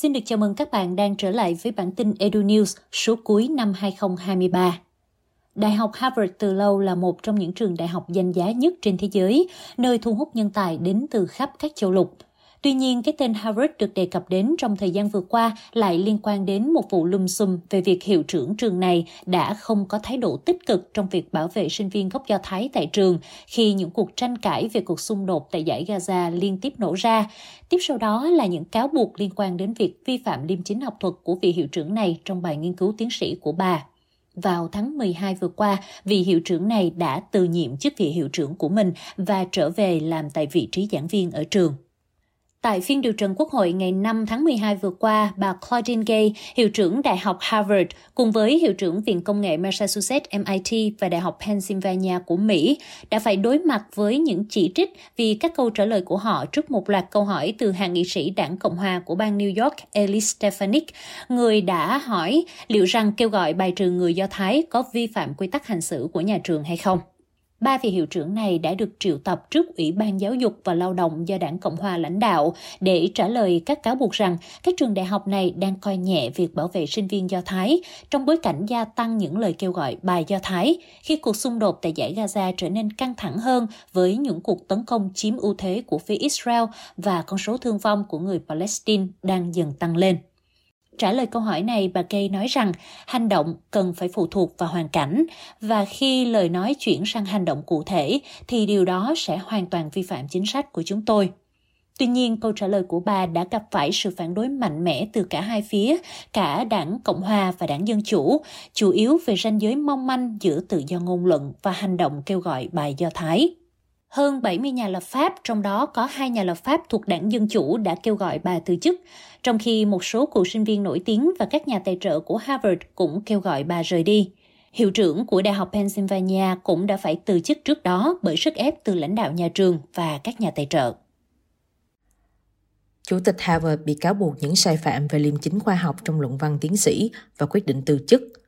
Xin được chào mừng các bạn đang trở lại với bản tin Edu News số cuối năm 2023. Đại học Harvard từ lâu là một trong những trường đại học danh giá nhất trên thế giới, nơi thu hút nhân tài đến từ khắp các châu lục – Tuy nhiên, cái tên Harvard được đề cập đến trong thời gian vừa qua lại liên quan đến một vụ lùm xùm về việc hiệu trưởng trường này đã không có thái độ tích cực trong việc bảo vệ sinh viên gốc Do Thái tại trường khi những cuộc tranh cãi về cuộc xung đột tại giải Gaza liên tiếp nổ ra. Tiếp sau đó là những cáo buộc liên quan đến việc vi phạm liêm chính học thuật của vị hiệu trưởng này trong bài nghiên cứu tiến sĩ của bà. Vào tháng 12 vừa qua, vị hiệu trưởng này đã từ nhiệm chức vị hiệu trưởng của mình và trở về làm tại vị trí giảng viên ở trường. Tại phiên điều trần Quốc hội ngày 5 tháng 12 vừa qua, bà Claudine Gay, hiệu trưởng Đại học Harvard, cùng với hiệu trưởng Viện Công nghệ Massachusetts MIT và Đại học Pennsylvania của Mỹ, đã phải đối mặt với những chỉ trích vì các câu trả lời của họ trước một loạt câu hỏi từ hàng nghị sĩ đảng Cộng hòa của bang New York Elise Stefanik, người đã hỏi liệu rằng kêu gọi bài trừ người Do Thái có vi phạm quy tắc hành xử của nhà trường hay không. Ba vị hiệu trưởng này đã được triệu tập trước Ủy ban Giáo dục và Lao động do Đảng Cộng hòa lãnh đạo để trả lời các cáo buộc rằng các trường đại học này đang coi nhẹ việc bảo vệ sinh viên Do Thái trong bối cảnh gia tăng những lời kêu gọi bài Do Thái, khi cuộc xung đột tại giải Gaza trở nên căng thẳng hơn với những cuộc tấn công chiếm ưu thế của phía Israel và con số thương vong của người Palestine đang dần tăng lên. Trả lời câu hỏi này, bà Kay nói rằng hành động cần phải phụ thuộc vào hoàn cảnh và khi lời nói chuyển sang hành động cụ thể thì điều đó sẽ hoàn toàn vi phạm chính sách của chúng tôi. Tuy nhiên, câu trả lời của bà đã gặp phải sự phản đối mạnh mẽ từ cả hai phía, cả đảng Cộng hòa và đảng Dân Chủ, chủ yếu về ranh giới mong manh giữa tự do ngôn luận và hành động kêu gọi bài Do Thái. Hơn 70 nhà lập pháp, trong đó có hai nhà lập pháp thuộc đảng Dân Chủ đã kêu gọi bà từ chức, trong khi một số cựu sinh viên nổi tiếng và các nhà tài trợ của Harvard cũng kêu gọi bà rời đi. Hiệu trưởng của Đại học Pennsylvania cũng đã phải từ chức trước đó bởi sức ép từ lãnh đạo nhà trường và các nhà tài trợ. Chủ tịch Harvard bị cáo buộc những sai phạm về liêm chính khoa học trong luận văn tiến sĩ và quyết định từ chức –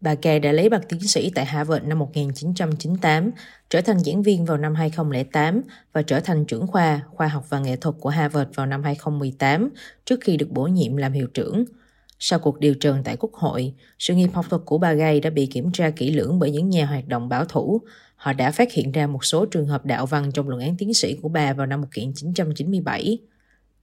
Bà Kè đã lấy bằng tiến sĩ tại Harvard năm 1998, trở thành giảng viên vào năm 2008 và trở thành trưởng khoa khoa học và nghệ thuật của Harvard vào năm 2018 trước khi được bổ nhiệm làm hiệu trưởng. Sau cuộc điều trần tại Quốc hội, sự nghiệp học thuật của bà Gay đã bị kiểm tra kỹ lưỡng bởi những nhà hoạt động bảo thủ. Họ đã phát hiện ra một số trường hợp đạo văn trong luận án tiến sĩ của bà vào năm 1997.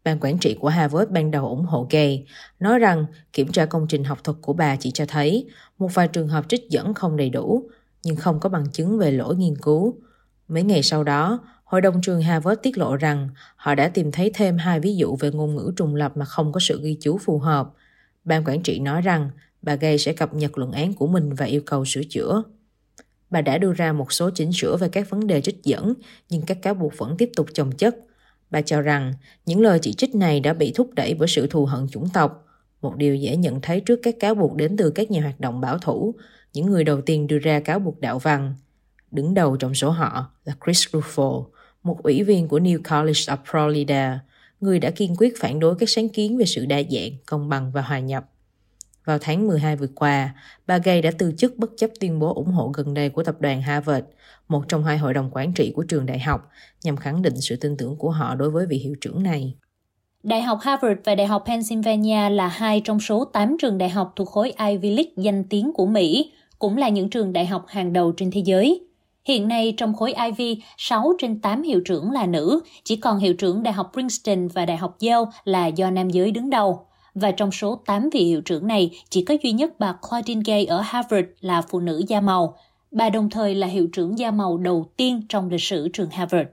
Ban quản trị của Harvard ban đầu ủng hộ Gay, nói rằng kiểm tra công trình học thuật của bà chỉ cho thấy một vài trường hợp trích dẫn không đầy đủ, nhưng không có bằng chứng về lỗi nghiên cứu. Mấy ngày sau đó, Hội đồng trường Harvard tiết lộ rằng họ đã tìm thấy thêm hai ví dụ về ngôn ngữ trùng lập mà không có sự ghi chú phù hợp. Ban quản trị nói rằng bà Gay sẽ cập nhật luận án của mình và yêu cầu sửa chữa. Bà đã đưa ra một số chỉnh sửa về các vấn đề trích dẫn, nhưng các cáo buộc vẫn tiếp tục chồng chất. Bà cho rằng những lời chỉ trích này đã bị thúc đẩy bởi sự thù hận chủng tộc, một điều dễ nhận thấy trước các cáo buộc đến từ các nhà hoạt động bảo thủ, những người đầu tiên đưa ra cáo buộc đạo văn. Đứng đầu trong số họ là Chris Ruffo, một ủy viên của New College of Florida, người đã kiên quyết phản đối các sáng kiến về sự đa dạng, công bằng và hòa nhập. Vào tháng 12 vừa qua, bà Gay đã từ chức bất chấp tuyên bố ủng hộ gần đây của tập đoàn Harvard, một trong hai hội đồng quản trị của trường đại học, nhằm khẳng định sự tin tưởng của họ đối với vị hiệu trưởng này. Đại học Harvard và Đại học Pennsylvania là hai trong số 8 trường đại học thuộc khối Ivy League danh tiếng của Mỹ, cũng là những trường đại học hàng đầu trên thế giới. Hiện nay trong khối Ivy, 6 trên 8 hiệu trưởng là nữ, chỉ còn hiệu trưởng Đại học Princeton và Đại học Yale là do nam giới đứng đầu. Và trong số 8 vị hiệu trưởng này, chỉ có duy nhất bà Claudine Gay ở Harvard là phụ nữ da màu. Bà đồng thời là hiệu trưởng da màu đầu tiên trong lịch sử trường Harvard.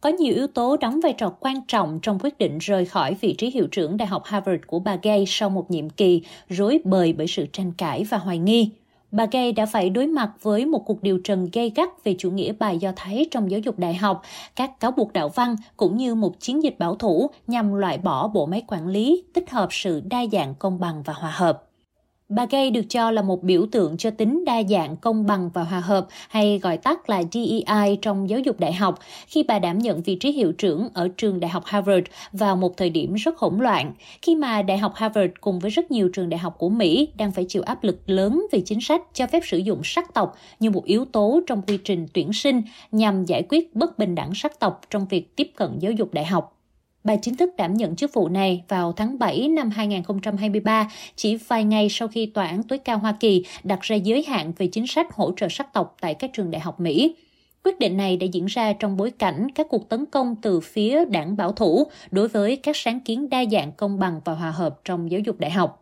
Có nhiều yếu tố đóng vai trò quan trọng trong quyết định rời khỏi vị trí hiệu trưởng Đại học Harvard của bà Gay sau một nhiệm kỳ rối bời bởi sự tranh cãi và hoài nghi. Bà Gay đã phải đối mặt với một cuộc điều trần gay gắt về chủ nghĩa bài Do Thái trong giáo dục đại học, các cáo buộc đạo văn cũng như một chiến dịch bảo thủ nhằm loại bỏ bộ máy quản lý, tích hợp sự đa dạng công bằng và hòa hợp. Bà Gay được cho là một biểu tượng cho tính đa dạng, công bằng và hòa hợp, hay gọi tắt là DEI trong giáo dục đại học, khi bà đảm nhận vị trí hiệu trưởng ở trường Đại học Harvard vào một thời điểm rất hỗn loạn, khi mà Đại học Harvard cùng với rất nhiều trường đại học của Mỹ đang phải chịu áp lực lớn về chính sách cho phép sử dụng sắc tộc như một yếu tố trong quy trình tuyển sinh nhằm giải quyết bất bình đẳng sắc tộc trong việc tiếp cận giáo dục đại học. Bà chính thức đảm nhận chức vụ này vào tháng 7 năm 2023, chỉ vài ngày sau khi Tòa án tối cao Hoa Kỳ đặt ra giới hạn về chính sách hỗ trợ sắc tộc tại các trường đại học Mỹ. Quyết định này đã diễn ra trong bối cảnh các cuộc tấn công từ phía đảng bảo thủ đối với các sáng kiến đa dạng công bằng và hòa hợp trong giáo dục đại học.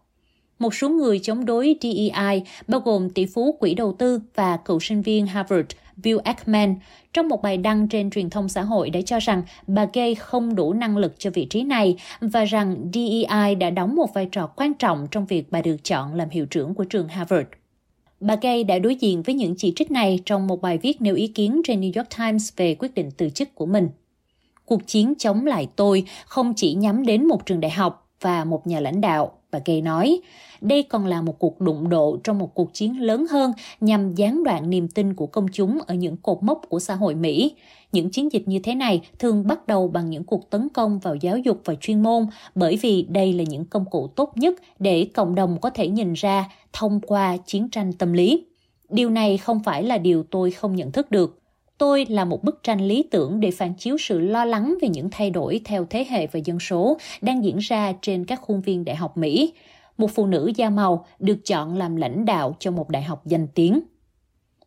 Một số người chống đối DEI, bao gồm tỷ phú quỹ đầu tư và cựu sinh viên Harvard Bill Ackman, trong một bài đăng trên truyền thông xã hội đã cho rằng bà Gay không đủ năng lực cho vị trí này và rằng DEI đã đóng một vai trò quan trọng trong việc bà được chọn làm hiệu trưởng của trường Harvard. Bà Gay đã đối diện với những chỉ trích này trong một bài viết nêu ý kiến trên New York Times về quyết định từ chức của mình. Cuộc chiến chống lại tôi không chỉ nhắm đến một trường đại học và một nhà lãnh đạo, và gây nói. Đây còn là một cuộc đụng độ trong một cuộc chiến lớn hơn nhằm gián đoạn niềm tin của công chúng ở những cột mốc của xã hội Mỹ. Những chiến dịch như thế này thường bắt đầu bằng những cuộc tấn công vào giáo dục và chuyên môn, bởi vì đây là những công cụ tốt nhất để cộng đồng có thể nhìn ra, thông qua chiến tranh tâm lý. Điều này không phải là điều tôi không nhận thức được tôi là một bức tranh lý tưởng để phản chiếu sự lo lắng về những thay đổi theo thế hệ và dân số đang diễn ra trên các khuôn viên đại học Mỹ một phụ nữ da màu được chọn làm lãnh đạo cho một đại học danh tiếng.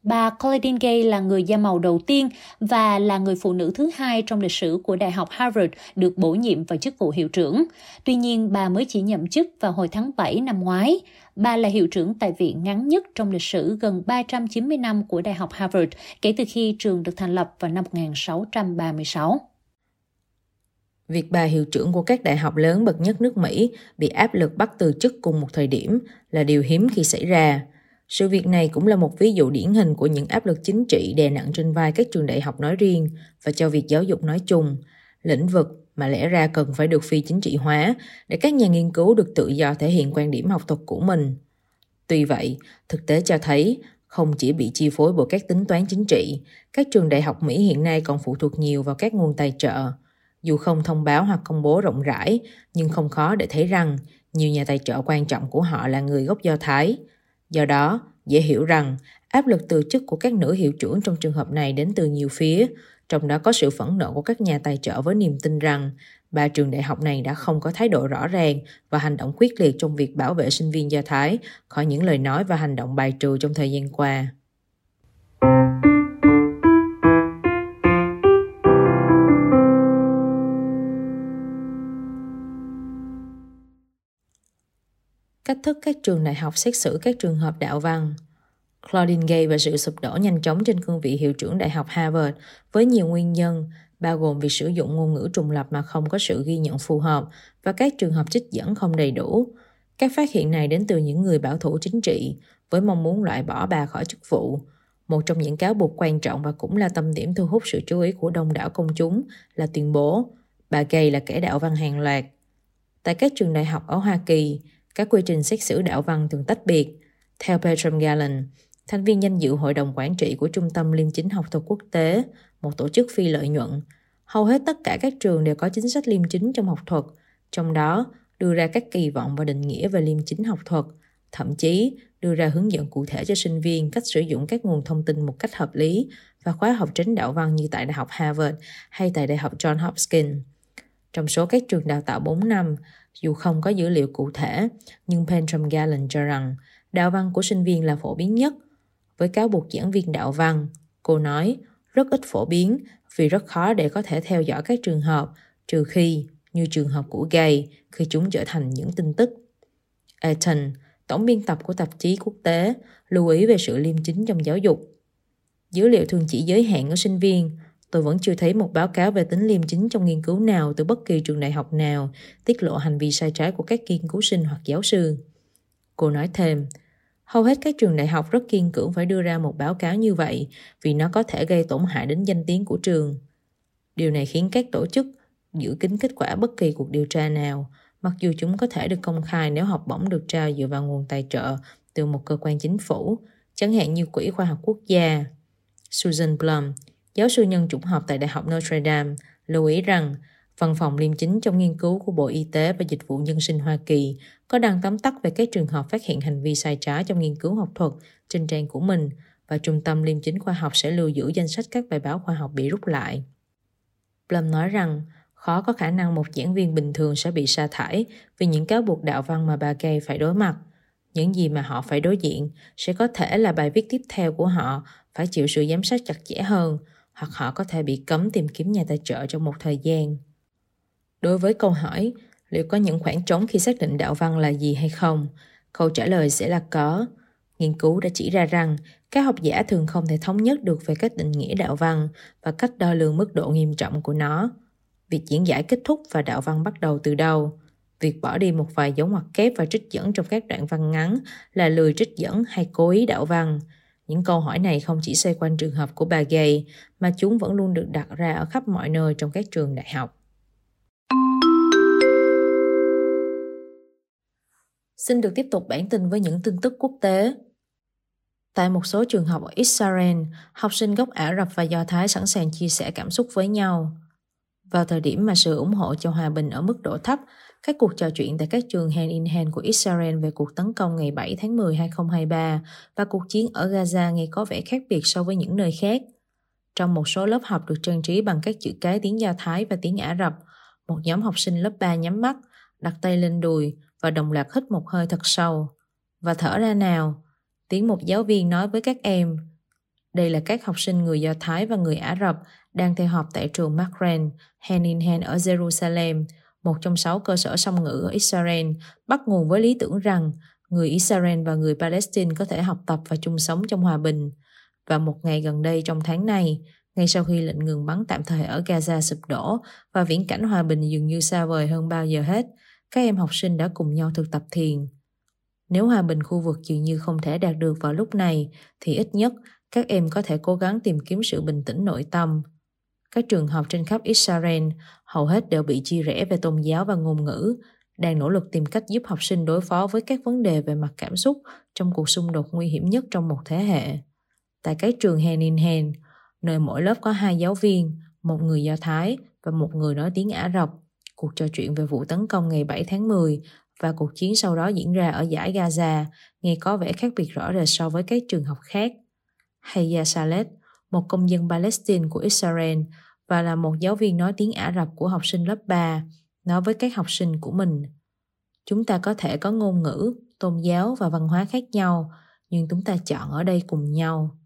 Bà Claudine Gay là người da màu đầu tiên và là người phụ nữ thứ hai trong lịch sử của Đại học Harvard được bổ nhiệm vào chức vụ hiệu trưởng. Tuy nhiên, bà mới chỉ nhậm chức vào hồi tháng 7 năm ngoái. Bà là hiệu trưởng tại viện ngắn nhất trong lịch sử gần 390 năm của Đại học Harvard kể từ khi trường được thành lập vào năm 1636. Việc bà hiệu trưởng của các đại học lớn bậc nhất nước Mỹ bị áp lực bắt từ chức cùng một thời điểm là điều hiếm khi xảy ra. Sự việc này cũng là một ví dụ điển hình của những áp lực chính trị đè nặng trên vai các trường đại học nói riêng và cho việc giáo dục nói chung, lĩnh vực mà lẽ ra cần phải được phi chính trị hóa để các nhà nghiên cứu được tự do thể hiện quan điểm học thuật của mình. Tuy vậy, thực tế cho thấy không chỉ bị chi phối bởi các tính toán chính trị, các trường đại học Mỹ hiện nay còn phụ thuộc nhiều vào các nguồn tài trợ, dù không thông báo hoặc công bố rộng rãi, nhưng không khó để thấy rằng nhiều nhà tài trợ quan trọng của họ là người gốc Do Thái. Do đó, dễ hiểu rằng áp lực từ chức của các nữ hiệu trưởng trong trường hợp này đến từ nhiều phía, trong đó có sự phẫn nộ của các nhà tài trợ với niềm tin rằng ba trường đại học này đã không có thái độ rõ ràng và hành động quyết liệt trong việc bảo vệ sinh viên Do Thái khỏi những lời nói và hành động bài trừ trong thời gian qua. Cách thức các trường đại học xét xử các trường hợp đạo văn. Claudine Gay và sự sụp đổ nhanh chóng trên cương vị hiệu trưởng Đại học Harvard với nhiều nguyên nhân, bao gồm việc sử dụng ngôn ngữ trùng lập mà không có sự ghi nhận phù hợp và các trường hợp trích dẫn không đầy đủ. Các phát hiện này đến từ những người bảo thủ chính trị với mong muốn loại bỏ bà khỏi chức vụ. Một trong những cáo buộc quan trọng và cũng là tâm điểm thu hút sự chú ý của đông đảo công chúng là tuyên bố bà Gay là kẻ đạo văn hàng loạt. Tại các trường đại học ở Hoa Kỳ, các quy trình xét xử đạo văn thường tách biệt. Theo Bertram Gallen, thành viên danh dự hội đồng quản trị của Trung tâm Liêm chính học thuật quốc tế, một tổ chức phi lợi nhuận, hầu hết tất cả các trường đều có chính sách liêm chính trong học thuật, trong đó đưa ra các kỳ vọng và định nghĩa về liêm chính học thuật, thậm chí đưa ra hướng dẫn cụ thể cho sinh viên cách sử dụng các nguồn thông tin một cách hợp lý và khóa học tránh đạo văn như tại Đại học Harvard hay tại Đại học John Hopkins. Trong số các trường đào tạo 4 năm, dù không có dữ liệu cụ thể, nhưng Pentram Gallen cho rằng đạo văn của sinh viên là phổ biến nhất. Với cáo buộc giảng viên đạo văn, cô nói rất ít phổ biến vì rất khó để có thể theo dõi các trường hợp, trừ khi, như trường hợp của Gay, khi chúng trở thành những tin tức. Eaton, tổng biên tập của tạp chí quốc tế, lưu ý về sự liêm chính trong giáo dục. Dữ liệu thường chỉ giới hạn ở sinh viên, tôi vẫn chưa thấy một báo cáo về tính liêm chính trong nghiên cứu nào từ bất kỳ trường đại học nào tiết lộ hành vi sai trái của các nghiên cứu sinh hoặc giáo sư. Cô nói thêm, hầu hết các trường đại học rất kiên cưỡng phải đưa ra một báo cáo như vậy vì nó có thể gây tổn hại đến danh tiếng của trường. Điều này khiến các tổ chức giữ kín kết quả bất kỳ cuộc điều tra nào, mặc dù chúng có thể được công khai nếu học bổng được trao dựa vào nguồn tài trợ từ một cơ quan chính phủ, chẳng hạn như Quỹ Khoa học Quốc gia. Susan Blum, Giáo sư nhân chủng học tại Đại học Notre Dame lưu ý rằng, Văn phòng liêm chính trong nghiên cứu của Bộ Y tế và Dịch vụ Nhân sinh Hoa Kỳ có đăng tóm tắt về các trường hợp phát hiện hành vi sai trái trong nghiên cứu học thuật trên trang của mình và Trung tâm Liêm chính khoa học sẽ lưu giữ danh sách các bài báo khoa học bị rút lại. Blum nói rằng, khó có khả năng một giảng viên bình thường sẽ bị sa thải vì những cáo buộc đạo văn mà bà Gay phải đối mặt. Những gì mà họ phải đối diện sẽ có thể là bài viết tiếp theo của họ, phải chịu sự giám sát chặt chẽ hơn hoặc họ có thể bị cấm tìm kiếm nhà tài trợ trong một thời gian. Đối với câu hỏi liệu có những khoảng trống khi xác định đạo văn là gì hay không, câu trả lời sẽ là có. Nghiên cứu đã chỉ ra rằng các học giả thường không thể thống nhất được về cách định nghĩa đạo văn và cách đo lường mức độ nghiêm trọng của nó. Việc diễn giải kết thúc và đạo văn bắt đầu từ đâu? Việc bỏ đi một vài dấu ngoặc kép và trích dẫn trong các đoạn văn ngắn là lười trích dẫn hay cố ý đạo văn. Những câu hỏi này không chỉ xoay quanh trường hợp của bà Gay, mà chúng vẫn luôn được đặt ra ở khắp mọi nơi trong các trường đại học. Xin được tiếp tục bản tin với những tin tức quốc tế. Tại một số trường học ở Israel, học sinh gốc Ả Rập và Do Thái sẵn sàng chia sẻ cảm xúc với nhau. Vào thời điểm mà sự ủng hộ cho hòa bình ở mức độ thấp, các cuộc trò chuyện tại các trường hand in hand của Israel về cuộc tấn công ngày 7 tháng 10 2023 và cuộc chiến ở Gaza nghe có vẻ khác biệt so với những nơi khác. Trong một số lớp học được trang trí bằng các chữ cái tiếng Do Thái và tiếng Ả Rập, một nhóm học sinh lớp 3 nhắm mắt, đặt tay lên đùi và đồng loạt hít một hơi thật sâu. Và thở ra nào, tiếng một giáo viên nói với các em. Đây là các học sinh người Do Thái và người Ả Rập đang theo học tại trường Makren, Hand in Hand ở Jerusalem, một trong sáu cơ sở song ngữ ở Israel, bắt nguồn với lý tưởng rằng người Israel và người Palestine có thể học tập và chung sống trong hòa bình. Và một ngày gần đây trong tháng này, ngay sau khi lệnh ngừng bắn tạm thời ở Gaza sụp đổ và viễn cảnh hòa bình dường như xa vời hơn bao giờ hết, các em học sinh đã cùng nhau thực tập thiền. Nếu hòa bình khu vực dường như không thể đạt được vào lúc này, thì ít nhất các em có thể cố gắng tìm kiếm sự bình tĩnh nội tâm. Các trường học trên khắp Israel hầu hết đều bị chia rẽ về tôn giáo và ngôn ngữ, đang nỗ lực tìm cách giúp học sinh đối phó với các vấn đề về mặt cảm xúc trong cuộc xung đột nguy hiểm nhất trong một thế hệ. Tại các trường hand in hand, nơi mỗi lớp có hai giáo viên, một người Do Thái và một người nói tiếng Ả Rập, cuộc trò chuyện về vụ tấn công ngày 7 tháng 10 và cuộc chiến sau đó diễn ra ở giải Gaza nghe có vẻ khác biệt rõ rệt so với các trường học khác. Hay Saleh, một công dân Palestine của Israel và là một giáo viên nói tiếng Ả Rập của học sinh lớp 3, nói với các học sinh của mình. Chúng ta có thể có ngôn ngữ, tôn giáo và văn hóa khác nhau, nhưng chúng ta chọn ở đây cùng nhau.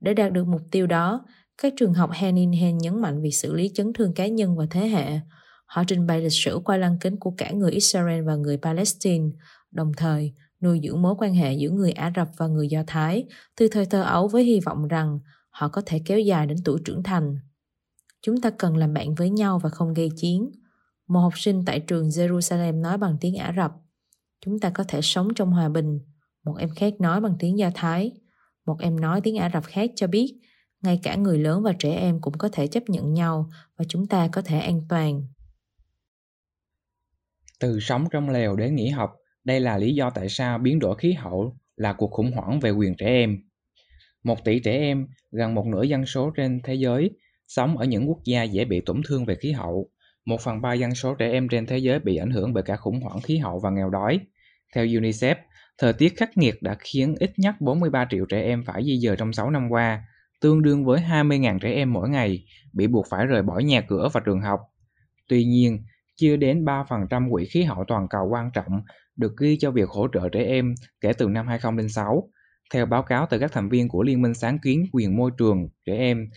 Để đạt được mục tiêu đó, các trường học hand in hand nhấn mạnh việc xử lý chấn thương cá nhân và thế hệ. Họ trình bày lịch sử qua lăng kính của cả người Israel và người Palestine, đồng thời nuôi dưỡng mối quan hệ giữa người Ả Rập và người Do Thái từ thời thơ ấu với hy vọng rằng họ có thể kéo dài đến tuổi trưởng thành. Chúng ta cần làm bạn với nhau và không gây chiến. Một học sinh tại trường Jerusalem nói bằng tiếng Ả Rập. Chúng ta có thể sống trong hòa bình. Một em khác nói bằng tiếng Do Thái. Một em nói tiếng Ả Rập khác cho biết ngay cả người lớn và trẻ em cũng có thể chấp nhận nhau và chúng ta có thể an toàn. Từ sống trong lều đến nghỉ học, đây là lý do tại sao biến đổi khí hậu là cuộc khủng hoảng về quyền trẻ em. Một tỷ trẻ em, gần một nửa dân số trên thế giới, sống ở những quốc gia dễ bị tổn thương về khí hậu. Một phần ba dân số trẻ em trên thế giới bị ảnh hưởng bởi cả khủng hoảng khí hậu và nghèo đói. Theo UNICEF, thời tiết khắc nghiệt đã khiến ít nhất 43 triệu trẻ em phải di dời trong 6 năm qua, tương đương với 20.000 trẻ em mỗi ngày, bị buộc phải rời bỏ nhà cửa và trường học. Tuy nhiên, chưa đến 3% quỹ khí hậu toàn cầu quan trọng được ghi cho việc hỗ trợ trẻ em kể từ năm 2006, theo báo cáo từ các thành viên của Liên minh sáng kiến quyền môi trường trẻ em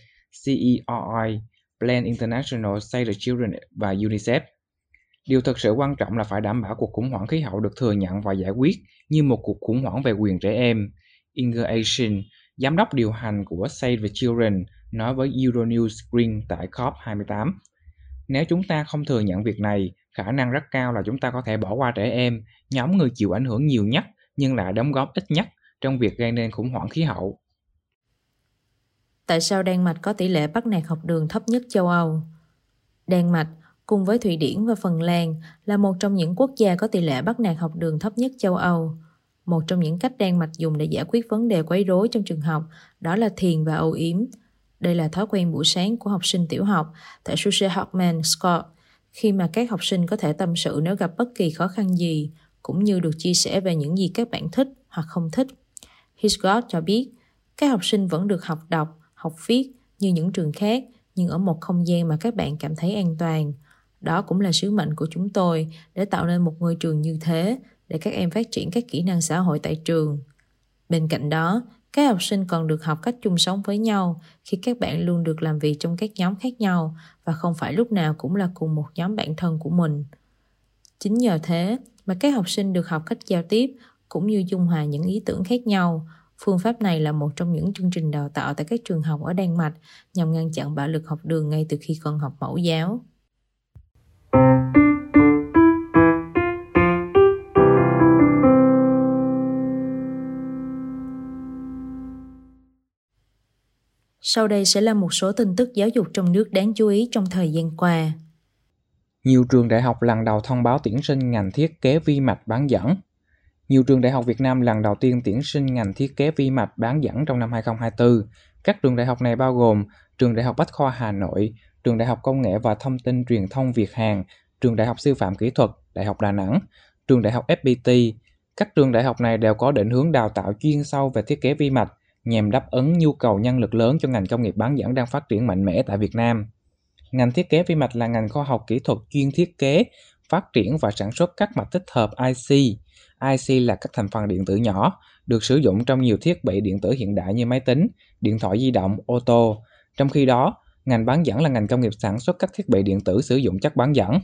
CERI, Plan International Save the Children và UNICEF. Điều thực sự quan trọng là phải đảm bảo cuộc khủng hoảng khí hậu được thừa nhận và giải quyết như một cuộc khủng hoảng về quyền trẻ em. Inger Asian, giám đốc điều hành của Save the Children, nói với Euronews Green tại COP28. Nếu chúng ta không thừa nhận việc này, khả năng rất cao là chúng ta có thể bỏ qua trẻ em, nhóm người chịu ảnh hưởng nhiều nhất nhưng lại đóng góp ít nhất trong việc gây nên khủng hoảng khí hậu. Tại sao Đan Mạch có tỷ lệ bắt nạt học đường thấp nhất châu Âu? Đan Mạch, cùng với Thụy Điển và Phần Lan, là một trong những quốc gia có tỷ lệ bắt nạt học đường thấp nhất châu Âu. Một trong những cách Đan Mạch dùng để giải quyết vấn đề quấy rối trong trường học đó là thiền và âu yếm. Đây là thói quen buổi sáng của học sinh tiểu học tại Susie Hockman Scott, khi mà các học sinh có thể tâm sự nếu gặp bất kỳ khó khăn gì, cũng như được chia sẻ về những gì các bạn thích hoặc không thích. Hitchcock cho biết, các học sinh vẫn được học đọc, học viết như những trường khác, nhưng ở một không gian mà các bạn cảm thấy an toàn. Đó cũng là sứ mệnh của chúng tôi để tạo nên một ngôi trường như thế để các em phát triển các kỹ năng xã hội tại trường. Bên cạnh đó, các học sinh còn được học cách chung sống với nhau khi các bạn luôn được làm việc trong các nhóm khác nhau và không phải lúc nào cũng là cùng một nhóm bạn thân của mình. Chính nhờ thế mà các học sinh được học cách giao tiếp cũng như dung hòa những ý tưởng khác nhau. Phương pháp này là một trong những chương trình đào tạo tại các trường học ở Đan Mạch, nhằm ngăn chặn bạo lực học đường ngay từ khi còn học mẫu giáo. Sau đây sẽ là một số tin tức giáo dục trong nước đáng chú ý trong thời gian qua. Nhiều trường đại học lần đầu thông báo tuyển sinh ngành thiết kế vi mạch bán dẫn. Nhiều trường đại học Việt Nam lần đầu tiên tuyển sinh ngành thiết kế vi mạch bán dẫn trong năm 2024. Các trường đại học này bao gồm Trường Đại học Bách khoa Hà Nội, Trường Đại học Công nghệ và Thông tin Truyền thông Việt Hàn, Trường Đại học Sư phạm Kỹ thuật, Đại học Đà Nẵng, Trường Đại học FPT. Các trường đại học này đều có định hướng đào tạo chuyên sâu về thiết kế vi mạch, nhằm đáp ứng nhu cầu nhân lực lớn cho ngành công nghiệp bán dẫn đang phát triển mạnh mẽ tại Việt Nam. Ngành thiết kế vi mạch là ngành khoa học kỹ thuật chuyên thiết kế, phát triển và sản xuất các mạch tích hợp IC. IC là các thành phần điện tử nhỏ, được sử dụng trong nhiều thiết bị điện tử hiện đại như máy tính, điện thoại di động, ô tô. Trong khi đó, ngành bán dẫn là ngành công nghiệp sản xuất các thiết bị điện tử sử dụng chất bán dẫn.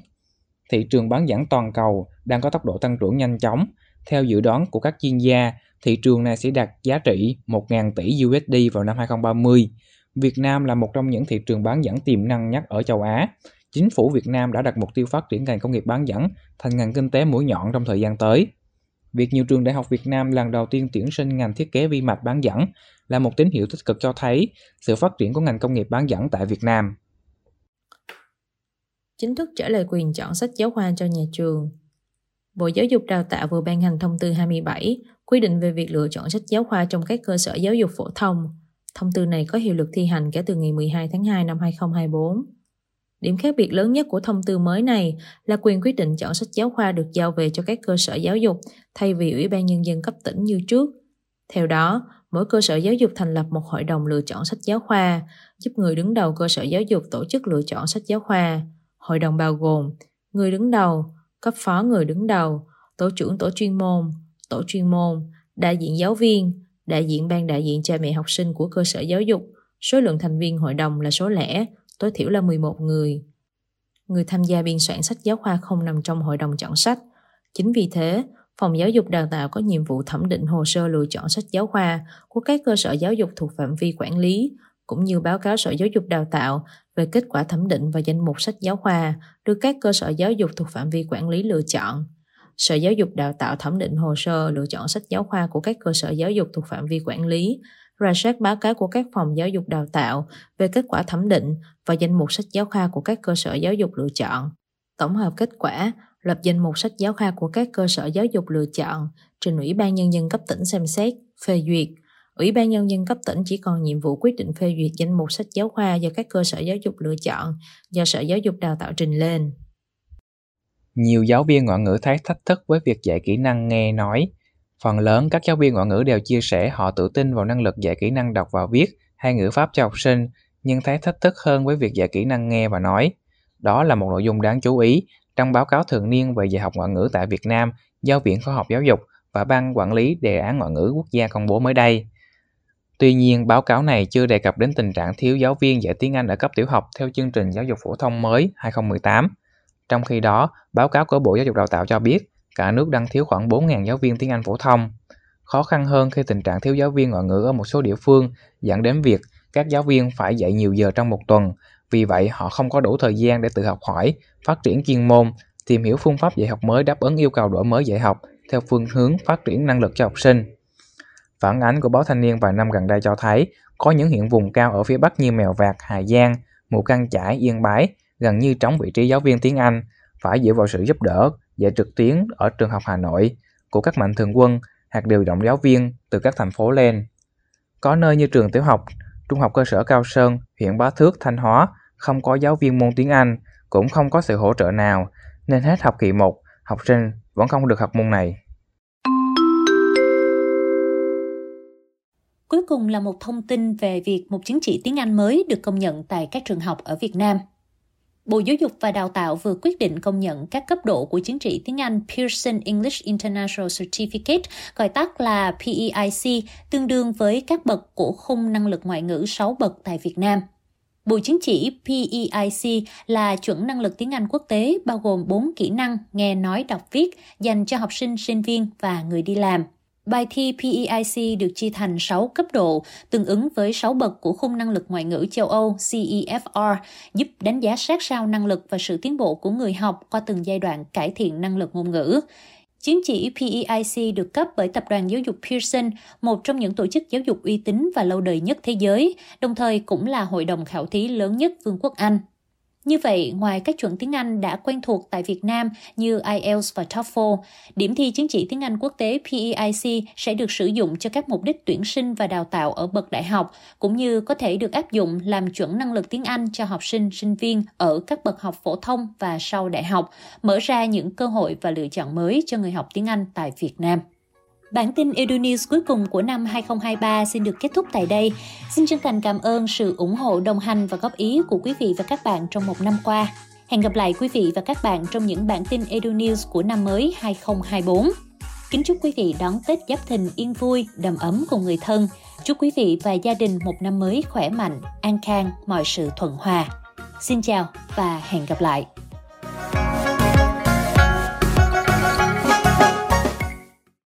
Thị trường bán dẫn toàn cầu đang có tốc độ tăng trưởng nhanh chóng. Theo dự đoán của các chuyên gia, thị trường này sẽ đạt giá trị 1.000 tỷ USD vào năm 2030. Việt Nam là một trong những thị trường bán dẫn tiềm năng nhất ở châu Á. Chính phủ Việt Nam đã đặt mục tiêu phát triển ngành công nghiệp bán dẫn thành ngành kinh tế mũi nhọn trong thời gian tới. Việc nhiều trường đại học Việt Nam lần đầu tiên tuyển sinh ngành thiết kế vi mạch bán dẫn là một tín hiệu tích cực cho thấy sự phát triển của ngành công nghiệp bán dẫn tại Việt Nam. Chính thức trở lại quyền chọn sách giáo khoa cho nhà trường. Bộ Giáo dục Đào tạo vừa ban hành thông tư 27 quy định về việc lựa chọn sách giáo khoa trong các cơ sở giáo dục phổ thông. Thông tư này có hiệu lực thi hành kể từ ngày 12 tháng 2 năm 2024. Điểm khác biệt lớn nhất của thông tư mới này là quyền quyết định chọn sách giáo khoa được giao về cho các cơ sở giáo dục thay vì Ủy ban Nhân dân cấp tỉnh như trước. Theo đó, mỗi cơ sở giáo dục thành lập một hội đồng lựa chọn sách giáo khoa, giúp người đứng đầu cơ sở giáo dục tổ chức lựa chọn sách giáo khoa. Hội đồng bao gồm người đứng đầu, cấp phó người đứng đầu, tổ trưởng tổ chuyên môn, tổ chuyên môn, đại diện giáo viên, đại diện ban đại diện cha mẹ học sinh của cơ sở giáo dục. Số lượng thành viên hội đồng là số lẻ, tối thiểu là 11 người. Người tham gia biên soạn sách giáo khoa không nằm trong hội đồng chọn sách. Chính vì thế, Phòng Giáo dục Đào tạo có nhiệm vụ thẩm định hồ sơ lựa chọn sách giáo khoa của các cơ sở giáo dục thuộc phạm vi quản lý, cũng như báo cáo Sở Giáo dục Đào tạo về kết quả thẩm định và danh mục sách giáo khoa được các cơ sở giáo dục thuộc phạm vi quản lý lựa chọn. Sở Giáo dục Đào tạo thẩm định hồ sơ lựa chọn sách giáo khoa của các cơ sở giáo dục thuộc phạm vi quản lý, ra soát báo cáo của các phòng giáo dục đào tạo về kết quả thẩm định và danh mục sách giáo khoa của các cơ sở giáo dục lựa chọn. Tổng hợp kết quả, lập danh mục sách giáo khoa của các cơ sở giáo dục lựa chọn, trình Ủy ban Nhân dân cấp tỉnh xem xét, phê duyệt. Ủy ban Nhân dân cấp tỉnh chỉ còn nhiệm vụ quyết định phê duyệt danh mục sách giáo khoa do các cơ sở giáo dục lựa chọn do Sở Giáo dục Đào tạo trình lên. Nhiều giáo viên ngoại ngữ thấy thách thức với việc dạy kỹ năng nghe nói. Phần lớn các giáo viên ngoại ngữ đều chia sẻ họ tự tin vào năng lực dạy kỹ năng đọc và viết hay ngữ pháp cho học sinh, nhưng thấy thách thức hơn với việc dạy kỹ năng nghe và nói. Đó là một nội dung đáng chú ý trong báo cáo thường niên về dạy học ngoại ngữ tại Việt Nam do Viện Khoa học Giáo dục và Ban Quản lý Đề án Ngoại ngữ Quốc gia công bố mới đây. Tuy nhiên, báo cáo này chưa đề cập đến tình trạng thiếu giáo viên dạy tiếng Anh ở cấp tiểu học theo chương trình giáo dục phổ thông mới 2018. Trong khi đó, báo cáo của Bộ Giáo dục Đào tạo cho biết cả nước đang thiếu khoảng 4.000 giáo viên tiếng Anh phổ thông. Khó khăn hơn khi tình trạng thiếu giáo viên ngoại ngữ ở một số địa phương dẫn đến việc các giáo viên phải dạy nhiều giờ trong một tuần, vì vậy họ không có đủ thời gian để tự học hỏi, phát triển chuyên môn, tìm hiểu phương pháp dạy học mới đáp ứng yêu cầu đổi mới dạy học theo phương hướng phát triển năng lực cho học sinh. Phản ánh của báo Thanh niên vài năm gần đây cho thấy có những huyện vùng cao ở phía Bắc như Mèo Vạc, Hà Giang, Mù Căng Chải, Yên Bái gần như trống vị trí giáo viên tiếng Anh, phải dựa vào sự giúp đỡ dạy trực tuyến ở trường học Hà Nội của các mạnh thường quân hoặc điều động giáo viên từ các thành phố lên. Có nơi như trường tiểu học, trung học cơ sở Cao Sơn, huyện Bá Thước, Thanh Hóa không có giáo viên môn tiếng Anh, cũng không có sự hỗ trợ nào, nên hết học kỳ 1, học sinh vẫn không được học môn này. Cuối cùng là một thông tin về việc một chứng chỉ tiếng Anh mới được công nhận tại các trường học ở Việt Nam. Bộ Giáo dục và Đào tạo vừa quyết định công nhận các cấp độ của chứng chỉ tiếng Anh Pearson English International Certificate, gọi tắt là PEIC, tương đương với các bậc của khung năng lực ngoại ngữ 6 bậc tại Việt Nam. Bộ chứng chỉ PEIC là chuẩn năng lực tiếng Anh quốc tế bao gồm 4 kỹ năng nghe nói đọc viết dành cho học sinh, sinh viên và người đi làm. Bài thi PEIC được chia thành 6 cấp độ, tương ứng với 6 bậc của khung năng lực ngoại ngữ châu Âu CEFR, giúp đánh giá sát sao năng lực và sự tiến bộ của người học qua từng giai đoạn cải thiện năng lực ngôn ngữ. Chứng chỉ PEIC được cấp bởi Tập đoàn Giáo dục Pearson, một trong những tổ chức giáo dục uy tín và lâu đời nhất thế giới, đồng thời cũng là hội đồng khảo thí lớn nhất Vương quốc Anh. Như vậy, ngoài các chuẩn tiếng Anh đã quen thuộc tại Việt Nam như IELTS và TOEFL, điểm thi chứng chỉ tiếng Anh quốc tế PEIC sẽ được sử dụng cho các mục đích tuyển sinh và đào tạo ở bậc đại học, cũng như có thể được áp dụng làm chuẩn năng lực tiếng Anh cho học sinh, sinh viên ở các bậc học phổ thông và sau đại học, mở ra những cơ hội và lựa chọn mới cho người học tiếng Anh tại Việt Nam. Bản tin Edu News cuối cùng của năm 2023 xin được kết thúc tại đây. Xin chân thành cảm ơn sự ủng hộ, đồng hành và góp ý của quý vị và các bạn trong một năm qua. Hẹn gặp lại quý vị và các bạn trong những bản tin Edu News của năm mới 2024. Kính chúc quý vị đón Tết Giáp Thìn yên vui, đầm ấm cùng người thân. Chúc quý vị và gia đình một năm mới khỏe mạnh, an khang, mọi sự thuận hòa. Xin chào và hẹn gặp lại.